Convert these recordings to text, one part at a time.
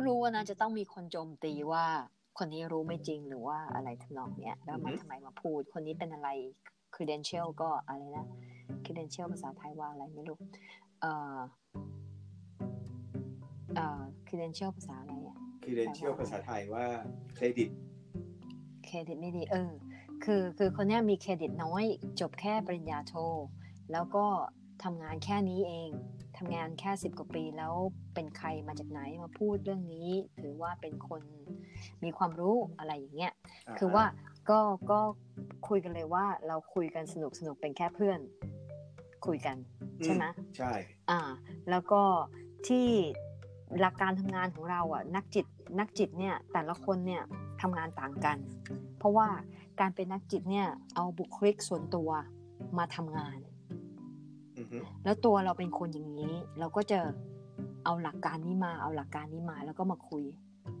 ก็รู้ว่านะจะต้องมีคนโจมตีว่าคนนี้รู้ไม่จริงหรือว่าอะไรทำนองเนี้ยแล้วมันทำไมมาพูด คนนี้เป็นอะไร credential ก็อะไรนะ credential ภาษาไทยว่าอะไรไม่รู้เอ่อเอ่อ credential ภาษาอะไรอะ credential ภาษาไทยว่าเครดิตเครดิตไม่ดี เออ คือคือคนเนี้ยมีเครดิตน้อย จบแค่ปริญญาโท แล้วก็ทำงานแค่นี้เอง ทำงานแค่สิบกว่าปีแล้วเป็นใครมาจากไหนมาพูดเรื่องนี้ ถือว่าเป็นคนมีความรู้อะไรอย่างเงี้ยอ่าคือว่าก็ก็คุยกันเลยว่าเราคุยกันสนุกสนุกเป็นแค่เพื่อน คุยกัน ใช่ไหมใช่ อ่า แล้วก็ที่หลักการทำงานของเราอะนักจิตนักจิตเนี่ยแต่ละคนเนี่ยทำงานต่างกัน เพราะว่าการเป็นนักจิตเนี่ยเอาบุคลิกส่วนตัวมาทำงานอือฮึ แล้วตัวเราเป็นคนอย่างนี้ เราก็จะเอาหลักการนี้มา เอาหลักการนี้มาแล้วก็มาคุย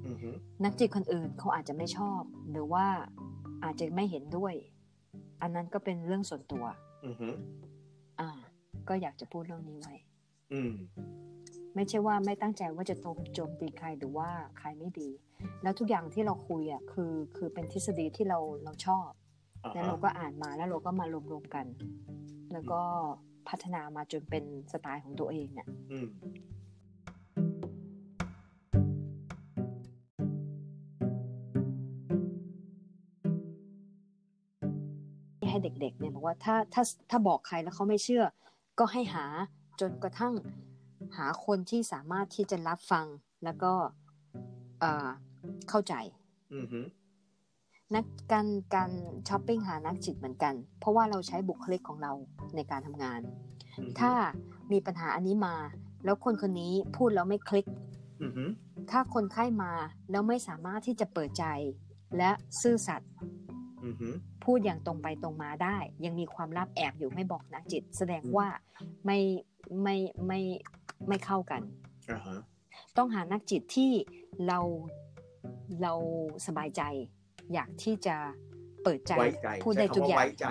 อือฮึนักจิตคนอื่นเขาอาจจะไม่ชอบ หรือว่าอาจจะไม่เห็นด้วย อันนั้นก็เป็นเรื่องส่วนตัวอือฮึอ่า ก็อยากจะพูดเรื่องนี้ไว้อืมไม่ใช่ว่าไม่ตั้งใจว่าจะโจมโจมตีใครหรือว่าใครไม่ดี แล้วทุกอย่างที่เราคุยอะคือ คือเป็นทฤษฎีที่เราเราชอบอ่าแล้วฮะเราก็อ่านมาแล้วเราก็มารวมๆกัน แล้วก็ พัฒนามาจนเป็นสไตล์ของตัวเองอะอืมให้เด็กๆเนี่ยบอกว่าถ้าถ้าถ้าบอกใครแล้วเขาไม่เชื่อ ก็ให้หาจนกระทั่งหาคนที่สามารถที่จะรับฟังแล้วก็เอ่อเข้าใจอือฮึ นักการการช้อปปิ้งหานักจิตเหมือนกัน เพราะว่าเราใช้บุคลิกของเราในการทำงานอือฮึถ้ามีปัญหาอันนี้มา แล้วคนคนนี้พูดแล้วไม่คลิกอือฮึถ้าคนไข้มาแล้วไม่สามารถที่จะเปิดใจ และซื่อสัตย์อือฮึพูดอย่างตรงไปตรงมาได้ ยังมีความลับแอบอยู่ไม่บอกนักจิต แสดงว่าไม่ไม่ไม่ไม่เข้ากันอ่าฮะต้องหานักจิตที่เราเราสบายใจ อยากที่จะเปิดใจไว้ใจพูดได้ใช้ทุกคำอย่างไว้ใจ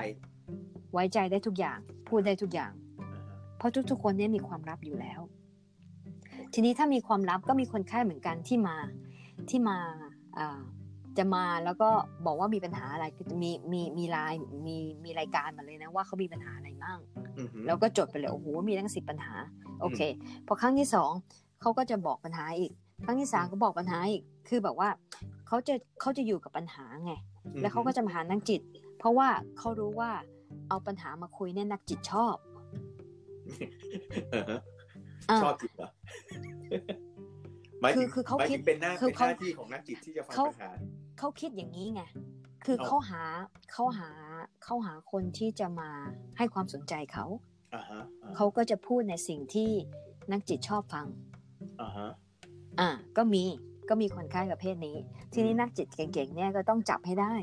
ไว้ใจได้ทุกอย่าง พูดได้ทุกอย่างอ่าฮะเพราะทุกๆคนเนี่ยมีความลับอยู่แล้ว ทีนี้ถ้ามีความลับก็มีคนไข้เหมือนกันที่มาที่มาอ่าจะมาแล้วก็บอกว่ามีปัญหาอะไรก็จะมีมีมีไลน์มีมีรายการมาเลยนะว่าเขามีปัญหาอะไรบ้างอือฮึแล้วก็จดไปเลยโอ้โหมีตั้งสิบปัญหา โอเค พอครั้งที่สองเขาก็จะบอกปัญหาอีก ครั้งที่สามก็บอกปัญหาอีกคือแบบว่า เขาจะเขาจะอยู่กับปัญหาไง แล้วเขาก็จะมาหานักจิต เพราะว่าเขารู้ว่าเอาปัญหามาคุยเนี่ยนักจิตชอบอ่าฮะอ่าชอบจิตเหรอหมายถึงคือคือเขาหมายคิถึดงเป็นหน้าคือเป็นหเขาน้าที่ของนักจิตที่จะฟังเขาปัญหาเขาคิดอย่างนี้ไงคือเอาเขาหาเขาหาเขาหาคนที่จะมาให้ความสนใจเขาอ่าฮะอ่าเขาก็จะพูดในสิ่งที่นักจิตชอบฟังอ่าฮะอ่าก็มี ก็มีคนไข้ประเภทนี้ ทีนี้นักจิตเก่งๆเนี่ยก็ต้องจับให้ได้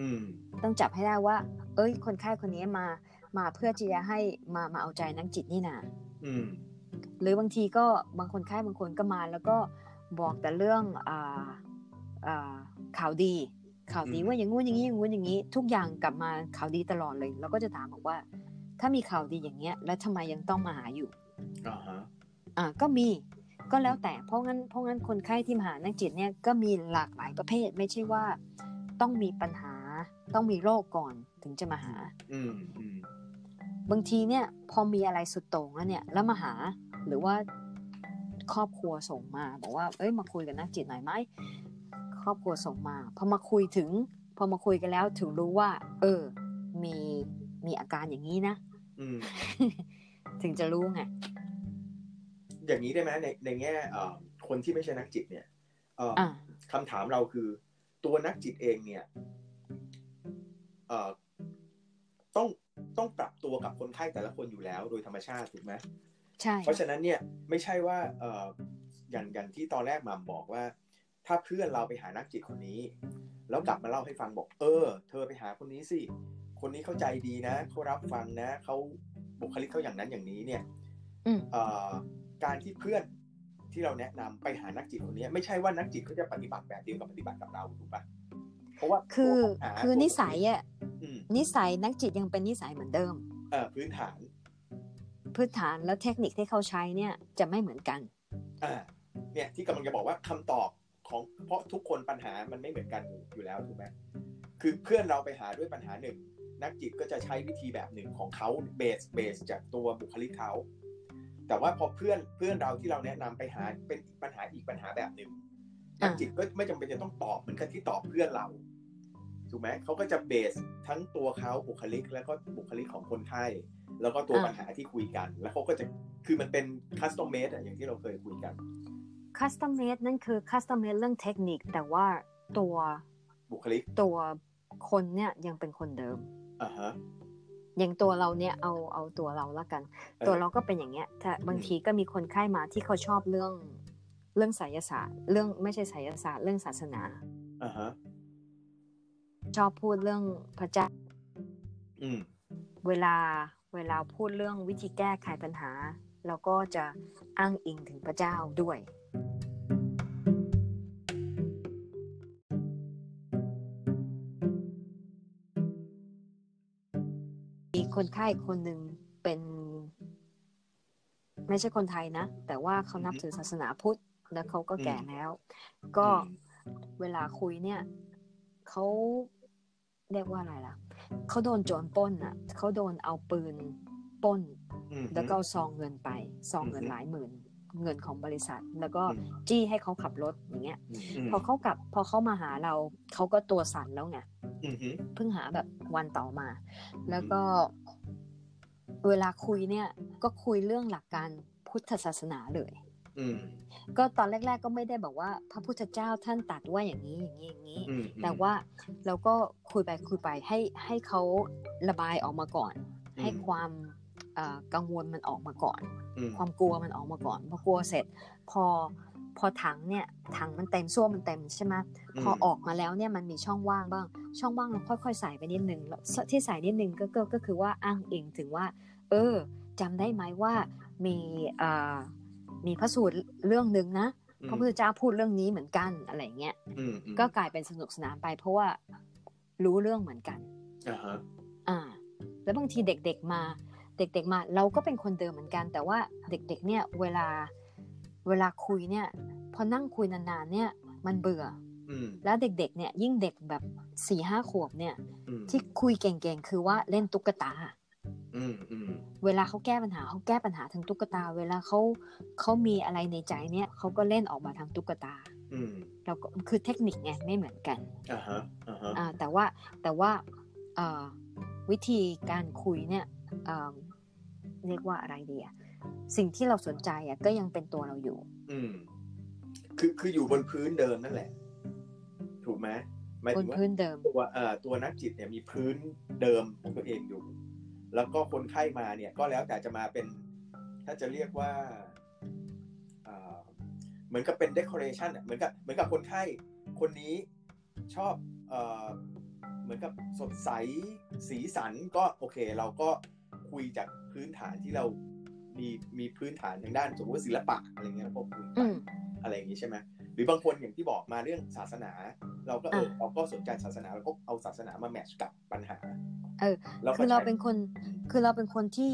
อืมต้องจับให้ได้ว่า เอ้ย คนไข้คนนี้มา มาเพื่อที่จะให้มามาเอาใจนักจิตนี่นาอืมหรือบางทีก็บางคนไข้บางคนก็มา แล้วก็บอกแต่เรื่องอ่าอ่าข่าวดี ข่าวดีอืมว่าอย่างงู้นอย่างนี้อย่างงู้นอย่างนี้ ทุกอย่างกลับมาข่าวดีตลอดเลยเราก็จะถามบอกว่า ถ้ามีข่าวดีอย่างเงี้ย แล้วทำไมยังต้องมาหาอยู่อ่าฮะอ่าก็มี ก็แล้วแต่เพราะงั้นเพราะงั้นคนไข้ที่มาหานักจิตเนี่ยก็มีหลากหลายประเภท ไม่ใช่ว่าต้องมีปัญหาต้องมีโรคก่อนถึงจะมาหาอืมอืมบางทีเนี่ย พอมีอะไรสุดโต่งแล้วเนี่ย แล้วมาหาหรือว่าครอบครัวส่งมา บอกว่า เอ้ยมาคุยกับนักจิตหน่อยไหมครอบครัวส่งมาพอมาคุยถึง พอมาคุยกันแล้วถึงรู้ว่า เออ มีมีอาการอย่างนี้นะอืมถึงจะรู้ไง อย่างนี้ได้ไหมในในแง่เอ่อคนที่ไม่ใช่นักจิตเนี่ยเอ่อออ่าคำถามเราคือ ตัวนักจิตเองเนี่ยเอ่อต้องต้องปรับตัวกับคนไข้แต่ละคนอยู่แล้ว โดยธรรมชาติถูกไหมใช่ เพราะฉะนั้นเนี่ยไม่ใช่ว่าเอ่ออย่างอย่างที่ตอนแรกหมามบอกว่า ถ้าเพื่อนเราไปหานักจิตคนนี้ แล้วกลับมาเล่าให้ฟังบอก เออ เธอไปหาคนนี้สิคนนี้เข้าใจดีนะเขารับฟังนะเขาบุคลิกเขาอย่างนั้นอย่างนี้เนี่ยอืมเอ่อ การที่เพื่อนที่เราแนะนำไปหานักจิตคนนี้ไม่ใช่ว่านักจิตเขาจะปฏิบัติแบบเดียวกับปฏิบัติกับเราถูกปะเพราะว่าคือตัวปัญหาคือนิสัยอะอืมนิสัยนักจิตยังเป็นนิสัยเหมือนเดิม เอ่อพื้นฐาน พื้นฐานแล้วเทคนิคที่เขาใช้เนี่ยจะไม่เหมือนกันอ่าเนี่ยที่กำลังจะบอกว่าคำตอบของเพราะทุกคนปัญหามันไม่เหมือนกันอยู่แล้วถูกไหมคือเพื่อนเราไปหาด้วยปัญหาหนึ่งนักจิตก็จะใช้วิธีแบบหนึ่งของเขาเบสเบสจากตัวบุคลิกเขา แต่ว่าพอเพื่อนเพื่อนเราที่เราแนะนำไปหาเป็นปัญหาอีกปัญหาแบบหนึ่งนักจิตก็ไม่จำเป็นจะต้องตอบเหมือนกันที่ตอบเพื่อนเราถูกไหมเขาก็จะ base ทั้งตัวเขาบุคลิก แล้วก็บุคลิกของคนไข้แล้วก็ตัวปัญหาที่คุยกัน แล้วเขาก็จะคือมันเป็น custom-made อย่างที่เราเคยคุยกัน custom-made นั่นคือ custom-made เรื่องเทคนิค แต่ว่าตัวบุคลิกตัวคนเนี่ยยังเป็นคนเดิมอ่าฮะ อย่างตัวเราเนี่ยเอาเอาตัวเราละกัน ตัวเราก็เป็นอย่างเงี้ย ถ้าบางทีก็มีคนไข้มาที่เขาชอบเรื่องเรื่องไสยศาสตร์ เรื่องไม่ใช่ไสยศาสตร์เรื่องศาสนาอ่าฮะชอบพูดเรื่องพระเจ้าอืมเวลาเวลาพูดเรื่องวิธีแก้ไขปัญหา เราก็จะอ้างอิงถึงพระเจ้าด้วย คนไข้คนหนึ่งเป็นไม่ใช่คนไทยนะ แต่ว่าเขานับถือศาสนาพุทธ แล้วเขาก็แก่แล้ว ก็เวลาคุยเนี่ยเขาเรียกว่าอะไรล่ะเขาโดนโจรป้นอะเขาโดนเอาปืนป้น แล้วก็ซองเงินไปซองเงินหลายหมื่น เงินของบริษัท แล้วก็จี้ให้เขาขับรถอย่างเงี้ย พอเขากลับ พอเขามาหาเราเขาก็ตัวสั่นแล้วไงเพิ่งหาแบบวันต่อมา แล้วก็ เวลาคุยเนี่ยก็คุยเรื่องหลักการพุทธศาสนาเลยก็ตอนแรก ๆ ก็ไม่ได้บอกว่า พระพุทธเจ้าท่านตัดว่าอย่างนี้อย่างนี้อย่างนี้ แต่ว่าเราก็คุยไปคุยไปให้ให้เขาระบายออกมาก่อน ให้ความกังวลมันออกมาก่อน ความกลัวมันออกมาก่อนพอกลัวเสร็จ พอพอถังเนี่ยถังมันเต็มซ่วมมันเต็มใช่ไหมพอออกมาแล้วเนี่ยมันมีช่องว่างบ้าง ช่องว่างเราค่อยๆใส่ไปนิดนึงที่ใส่นิดนึงก็ก็คือว่าอ้างอิงถึงว่า เออจำได้ไหมว่ามีอ่ามีพระสูตรเรื่องหนึ่งนะพระพุทธเจ้าพูดเรื่องนี้เหมือนกันอะไรเงี้ยก็กลายเป็นสนุกสนานไปเพราะว่ารู้เรื่องเหมือนกันอ่า แล้วบางทีเด็กๆมา เด็กๆมา เราก็เป็นคนเดิมเหมือนกัน แต่ว่าเด็ก ๆ เนี่ย เวลาเวลาคุยเนี่ย พอนั่งคุยนานๆเนี่ย มันเบื่อแล้วเด็กๆ เนี่ย ยิ่งเด็กแบบสี่ห้าขวบเนี่ย ที่คุยเก่งๆ คือว่าเล่นตุ๊กตา เวลาเขาแก้ปัญหาเขาแก้ปัญหาทางตุ๊กตา เวลาเขาเขามีอะไรในใจเนี่ยเขาก็เล่นออกมาทางตุ๊กตาเราก็คือเทคนิคไงไม่เหมือนกันอ่าฮะอ่าแต่ว่าแต่ว่าอ่าวิธีการคุยเนี่ยเรียกว่าอะไรดีอะสิ่งที่เราสนใจอะก็ยังเป็นตัวเราอยู่ อืม คือคืออยู่บนพื้นเดิมนั่นแหละ ถูกไหมบนพื้นเดิมตัวเอ่อตัวนักจิตเนี่ยมีพื้นเดิมของตัวเองอยู่ แล้วก็คนไข้มาเนี่ยก็แล้วแต่จะมาเป็น ถ้าจะเรียกว่าเหมือนกับเป็นเดคอเรชันเหมือนกับเหมือนกับคนไข้คนนี้ชอบเหมือนกับสดใสสีสันก็โอเค เราก็คุยจากพื้นฐานที่เรามีมีพื้นฐานทางด้านสมมติศิลปะอะไรเงี้ยพวกคุยอะไรอย่างนี้ใช่ไหมหรือบางคนอย่างที่บอกมาเรื่องศาสนา เราก็เออเราก็สนใจศาสนาเราก็เอาศาสนามาแมทช์กับปัญหา เออคือเราเป็นคนคือเราเป็นคนที่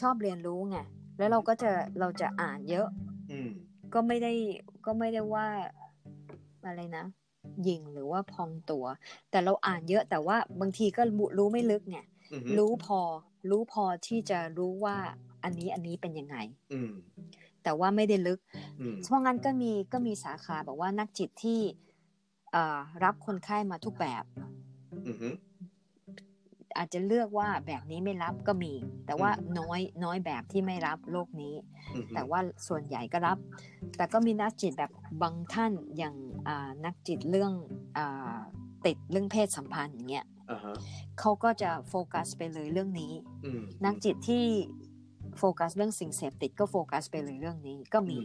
ชอบเรียนรู้ไงแล้วเราก็จะเราจะอ่านเยอะ อืก็ไม่ได้ก็ไม่ได้ว่าอะไรนะยิงหรือว่าพองตัว แต่เราอ่านเยอะแต่ว่าบางทีก็รู้ไม่ลึกไงรู้พอ รู้พอที่จะรู้ว่าอันนี้อันนี้เป็นยังไงแต่ว่าไม่ได้ลึกเพราะงั้นก็มีก็มีสาขาบอกว่านักจิตที่รับคนไข้มาทุกแบบ อาจจะเลือกว่าแบบนี้ไม่รับก็มี แต่ว่าน้อยน้อยแบบที่ไม่รับโลกนี้ แต่ว่าส่วนใหญ่ก็รับ แต่ก็มีนักจิตแบบบางท่านอย่างนักจิตเรื่องอติดเรื่องเพศสัมพันธ์อย่างเงี้ยเขาก็จะโฟกัสไปเลยเรื่องนี้ นักจิตที่โฟกัสเรื่องสิ่งเสพติดก็โฟกัสไปเลยเรื่องนี้ก็มี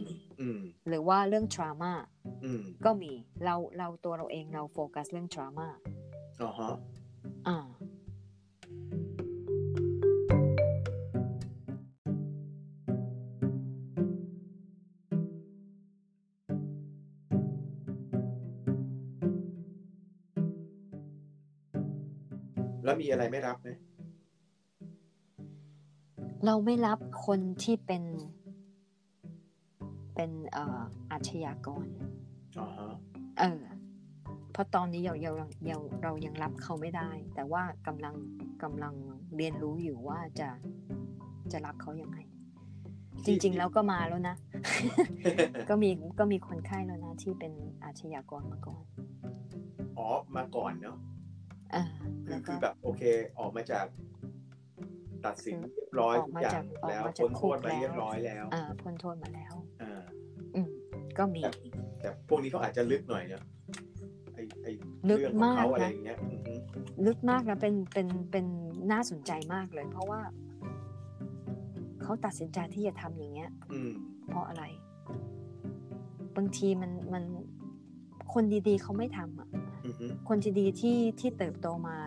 หรือว่าเรื่องทรามาก็มีเราเราตัวเราเองเราโฟกัสเรื่องทรามาอ๋อฮะอ่า แล้วมีอะไรไม่รับไหมเราไม่รับคนที่เป็น เป็นเอ่ออาชญากรอ่าฮะเออเพราะตอนนี้เราเราเราเรายังรับเขาไม่ได้ แต่ว่ากำลังกำลังเรียนรู้อยู่ว่าจะจะรับเขายังไง จริง ๆ แล้วก็มาแล้วนะ ก็มีก็มีคนไข้แล้วนะที่เป็นอาชญากรมาก่อน อ๋อ มาก่อนเนาะอ่า คืแล้อวคืก็อแบบโอเคออกมาจาก ตัดสินเรียบร้อยออกทุกมาอย่าจางกออกแล้วมาจากพ้นโทษคุกมาแล้วเรียบร้อยแล้วอ่าพ้นโทษมาแล้วอ่าอืมก็มี แต่แต่พวกนี้เขาอาจจะลึกหน่อยเนาะไอไอลึกเรื่องของมากเขาอะไรนะอย่างเงี้ยอือฮึลึกมากนะเป็นเป็นเป็นน่าสนใจมากเลย เพราะว่าเขาตัดสินใจที่จะทำอย่างเงี้ย อืมเพราะอะไร บางทีมันมันคนดีๆเขาไม่ทำอะอือฮึ คนดีๆที่ที่เติบโตมา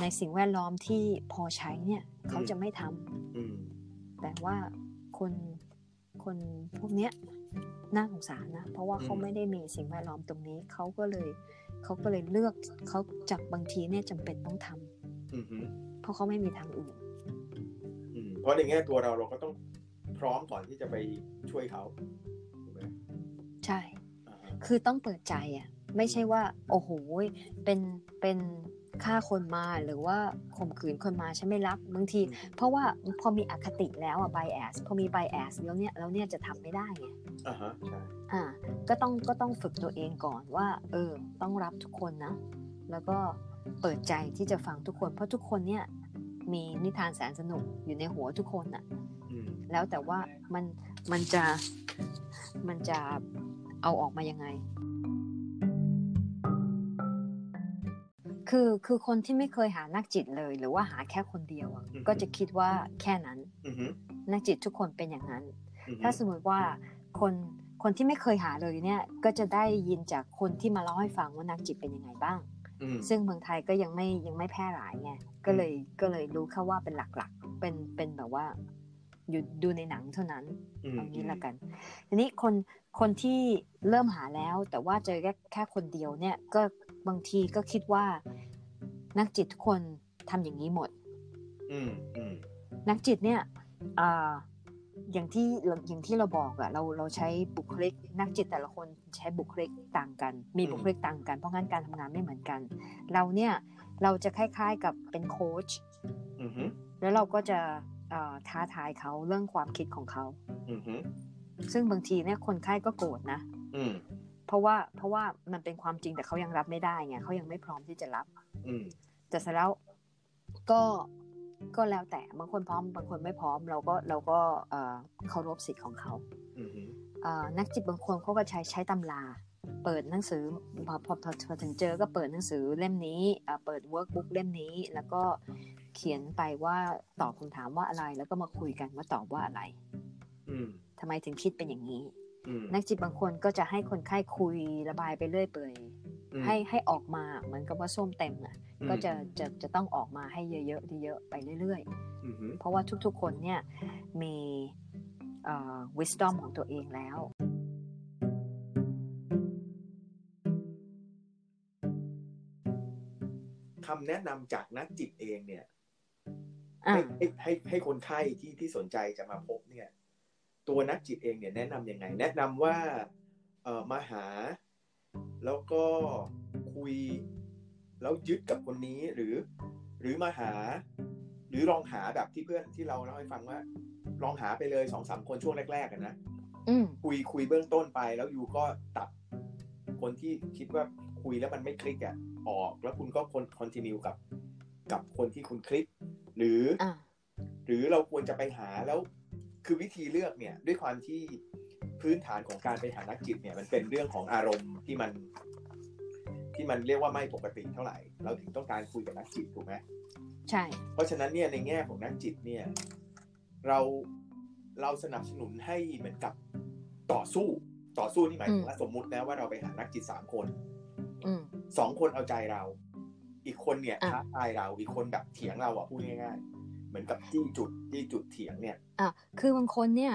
ในสิ่งแวดล้อมที่พอใช้เนี่ยเขาจะไม่ทำอืมแต่ว่าคนคนพวกเนี้ยน่าสงสารนะ เพราะว่าเขาไม่ได้มีสิ่งแวดล้อมตรงนี้เขาก็เลยเขาก็เลยเลือกเขาจากบางทีเนี่ยจำเป็นต้องทำอือฮึเพราะเขาไม่มีทางอื่นอืมเพราะในแง่ตัวเราเราก็ต้องพร้อมก่อนที่จะไปช่วยเขาถูกไหมใช่อ่าฮะคือต้องเปิดใจอะ ไม่ใช่ว่า โอ้โหเป็นเป็นฆ่าคนมาหรือว่าข่มขืนคนมาฉันไม่รับบางที เพราะว่าพอมีอคติแล้วอะ bias พอมี bias แล้วเนี่ยแล้วเนี่ยจะทำไม่ได้ไงอ่าฮะใช่อ่าก็ต้องก็ต้องฝึกตัวเองก่อนว่า เออ ต้องรับทุกคนนะ แล้วก็เปิดใจที่จะฟังทุกคน เพราะทุกคนเนี่ย มีนิทานแสนสนุกอยู่ในหัวทุกคนอะอืมแล้วแต่ว่ามันมันจะมันจะเอาออกมายังไง คือคือคนที่ไม่เคยหานักจิตเลย หรือว่าหาแค่คนเดียวอะก็จะคิดว่าแค่นั้นอือฮึนักจิตทุกคนเป็นอย่างนั้นอือฮึถ้าสมมติว่าคนคนที่ไม่เคยหาเลยเนี่ยก็จะได้ยินจากคนที่มาเล่าให้ฟังว่านักจิตเป็นยังไงบ้างอืมซึ่งเมืองไทยก็ยังไม่ยังไม่แพร่หลายไงก็เลยก็เลยรู้แค่ว่าเป็นหลักๆ เป็นเป็นแบบว่าอยู่ดูในหนังเท่านั้นอืมเอางี้ละกัน ทีนี้คนคนที่เริ่มหาแล้วแต่ว่าเจอแค่แค่คนเดียวเนี่ยก็ บางทีก็คิดว่า นักจิตทุกคนทำอย่างนี้หมดอืมอืมนักจิตเนี่ยอ่าอย่างที่อย่างที่เราบอกอะเราเราใช้บุคลิก นักจิตแต่ละคนใช้บุคลิกต่างกัน มีบุคลิกต่างกัน เพราะงั้นการทำงานไม่เหมือนกัน เราเนี่ยเราจะคล้ายๆกับเป็นโค้ชอือฮึแล้วเราก็จะอ่าท้าทายเขาเรื่องความคิดของเขาอือฮึซึ่งบางทีเนี่ยคนไข้ก็โกรธนะอืม เพราะว่าเพราะว่ามันเป็นความจริงแต่เขายังรับไม่ได้ไงเขายังไม่พร้อมที่จะรับ อืมแต่เสร็จแล้วก็ก็แล้วแต่บางคนพร้อมบางคนไม่พร้อม เราก็เราก็เอ่อเคารพสิทธิ์ของเขาอือฮึเอ่อนักจิตบางคนเขาก็ใช้ใช้ตำรา เปิดหนังสือพอพอพอพอถึงเจอก็เปิดหนังสือเล่มนี้เอ่อเปิด workbook เล่มนี้ แล้วก็เขียนไปว่าตอบคำถามว่าอะไร แล้วก็มาคุยกันว่าตอบว่าอะไรอืมทำไมถึงคิดเป็นอย่างนี้อืม นักจิตบางคนก็จะให้คนไข้คุยระบายไปเรื่อยเปื่อยอืมให้ให้ออกมาเหมือนกับว่าส้วมเต็มอะอืมก็จะจะจะต้องออกมาให้เยอะๆเยอะๆไปเรื่อยอือฮึๆเพราะว่าทุกๆคนเนี่ยมีเอ่อ wisdom ของตัวเองแล้ว คำแนะนำจากนักจิตเองเนี่ยอะให้ให้ให้ให้คนไข้ที่ที่สนใจจะมาพบเนี่ย ตัวนักจิตเองเนี่ยแนะนำยังไง แนะนำว่าเอ่อมาหา แล้วก็คุยแล้วยึดกับคนนี้หรือ หรือมาหา หรือลองหาแบบที่เพื่อนที่เราเล่าให้ฟังว่า ลองหาไปเลยสองสามคนช่วงแรกๆกันนะอืมคุยคุยเบื้องต้นไป แล้วยูก็ตัดคนที่คิดว่าคุยแล้วมันไม่คลิกอะออกแล้วคุณก็คนคอนติเนียกับกับคนที่คุณคลิก หรือออะหรือเราควรจะไปหาแล้ว คือวิธีเลือกเนี่ยด้วยความที่พื้นฐานของการไปหานักจิตเนี่ยมันเป็นเรื่องของอารมณ์ที่มัน ที่มันเรียกว่าไม่ปกติเท่าไหร่ เราถึงต้องการคุยกับนักจิตถูกไหมใช่ เพราะฉะนั้นเนี่ยในแง่ของนักจิตเนี่ย เราเราสนับสนุนให้เหมือนกับต่อสู้ ต่อสู้นี่หมายถึงว่าสมมุตินะว่าเราไปหานักจิตสามคนอืมสองคนเอาใจเรา อีกคนเนี่ยอะท้าทายเราอีกคนแบบเถียงเราอะพูดง่ายๆ เหมือนกับที่จุดที่จุดเถียงเนี่ยอะคือบางคนเนี่ย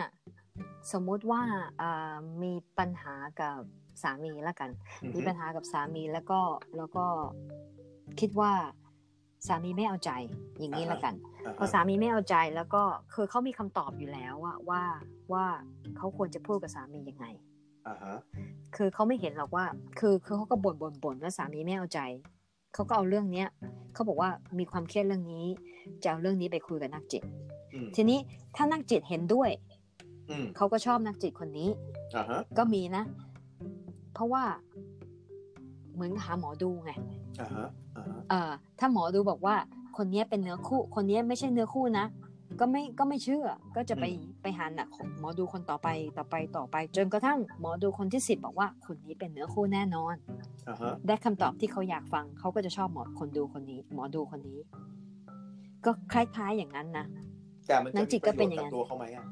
สมมุติว่าอ่ามีปัญหากับสามีละกันอือฮึมีปัญหากับสามีแล้วก็แล้วก็คิดว่าสามีไม่เอาใจอย่างนี้อ่าฮะละกันอ่าพอฮะสามีไม่เอาใจแล้วก็คือเขามีคำตอบอยู่แล้วว่าว่าว่าเขาควรจะพูดกับสามียังไงอ่าฮะคือเขาไม่เห็นหรอกว่า คือคือเขาก็บ่นบ่นบ่นว่าสามีไม่เอาใจเขาก็เอาเรื่องเนี้ยเขาบอกว่ามีความเครียดเรื่องนี้ จะเอาเรื่องนี้ไปคุยกับนักจิตอืมทีนี้ถ้านักจิตเห็นด้วยอืมเขาก็ชอบนักจิตคนนี้อ่าฮะก็มีนะ เพราะว่าเหมือนหาหมอดูไงอ่าฮะอ่าฮะเอ่อถ้าหมอดูบอกว่า คนเนี้ยเป็นเนื้อคู่ คนเนี้ยไม่ใช่เนื้อคู่นะก็ไม่ก็ไม่เชื่อ ก็จะไปไปหาหนักของหมอดูคนต่อไปต่อไปต่อไป จนกระทั่งหมอดูคนที่สิบบอกว่าคนนี้เป็นเนื้อคู่แน่นอนอ่าฮะได้คำตอบที่เขาอยากฟังเขาก็จะชอบหมอคนดูคนนี้ หมอดูคนนี้ ก็คล้าย ๆอย่างนั้นนะแต่มันนัจะกจิมีตปก็ระเป็นโยชอย่างน์นั้กับนตัวเขาไหมอะ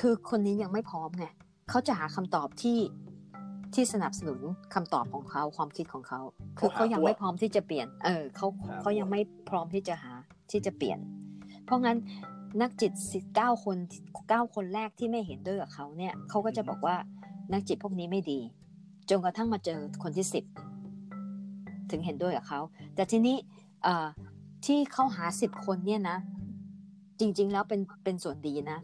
คือคนนี้ยังไม่พร้อมไงเขาจะหาคำตอบที่ที่สนับสนุนคำตอบของเขาความคิดของเขาคือเขายังไม่พร้อมที่จะเปลี่ยน เออเขาเขายังไม่พร้อมที่จะหาที่จะเปลี่ยน เพราะงั้นนักจิตสิเก้าคนเก้าคนแรกที่ไม่เห็นด้วยกับเขาเนี่ยเขาก็จะบอกว่านักจิตพวกนี้ไม่ดี จนกระทั่งมาเจอคนที่สิบถึงเห็นด้วยกับเขาแต่ทีนี้เอ่อ ที่เขาหาสิบคนเนี่ยนะ จริง ๆ แล้วเป็นเป็นส่วนดีนะ